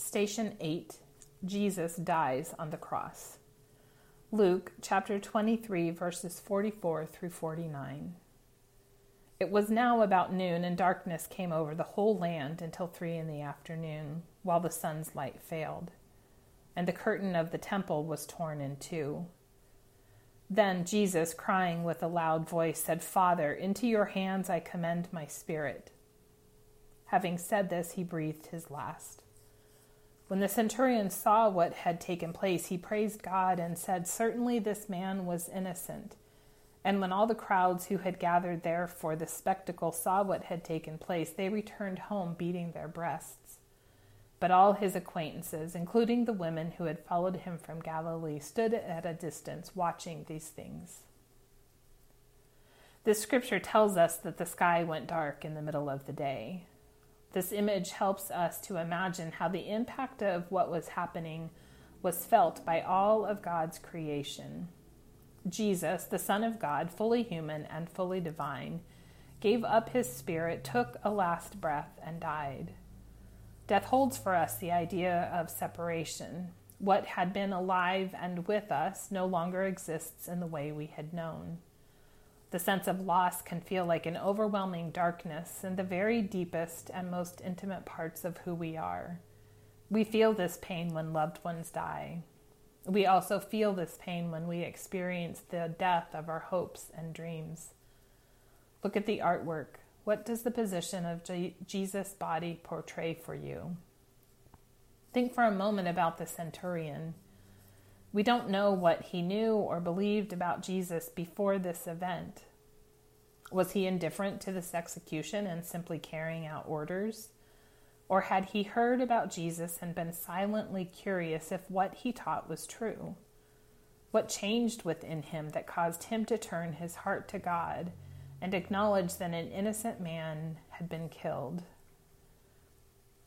Station 8 Jesus dies on the cross. Luke chapter 23, verses 44 through 49. It was now about noon, and darkness came over the whole land until three in the afternoon, while the sun's light failed. And the curtain of the temple was torn in two. Then Jesus, crying with a loud voice, said, Father, into your hands I commend my spirit. Having said this, he breathed his last. When the centurion saw what had taken place, he praised God and said, Certainly this man was innocent. And when all the crowds who had gathered there for the spectacle saw what had taken place, they returned home beating their breasts. But all his acquaintances, including the women who had followed him from Galilee, stood at a distance watching these things. This scripture tells us that the sky went dark in the middle of the day. This image helps us to imagine how the impact of what was happening was felt by all of God's creation. Jesus, the Son of God, fully human and fully divine, gave up his spirit, took a last breath, and died. Death holds for us the idea of separation. What had been alive and with us no longer exists in the way we had known. The sense of loss can feel like an overwhelming darkness in the very deepest and most intimate parts of who we are. We feel this pain when loved ones die. We also feel this pain when we experience the death of our hopes and dreams. Look at the artwork. What does the position of Jesus' body portray for you? Think for a moment about the centurion. We don't know what he knew or believed about Jesus before this event. Was he indifferent to this execution and simply carrying out orders? Or had he heard about Jesus and been silently curious if what he taught was true? What changed within him that caused him to turn his heart to God and acknowledge that an innocent man had been killed?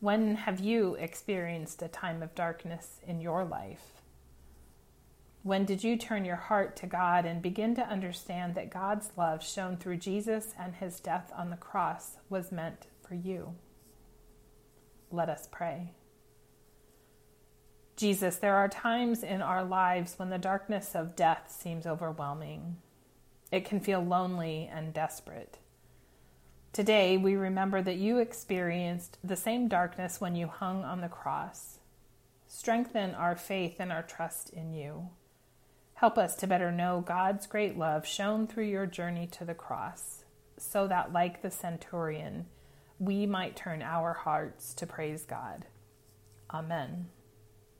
When have you experienced a time of darkness in your life? When did you turn your heart to God and begin to understand that God's love shown through Jesus and his death on the cross was meant for you? Let us pray. Jesus, there are times in our lives when the darkness of death seems overwhelming. It can feel lonely and desperate. Today, we remember that you experienced the same darkness when you hung on the cross. Strengthen our faith and our trust in you. Help us to better know God's great love shown through your journey to the cross, so that, like the centurion, we might turn our hearts to praise God. Amen.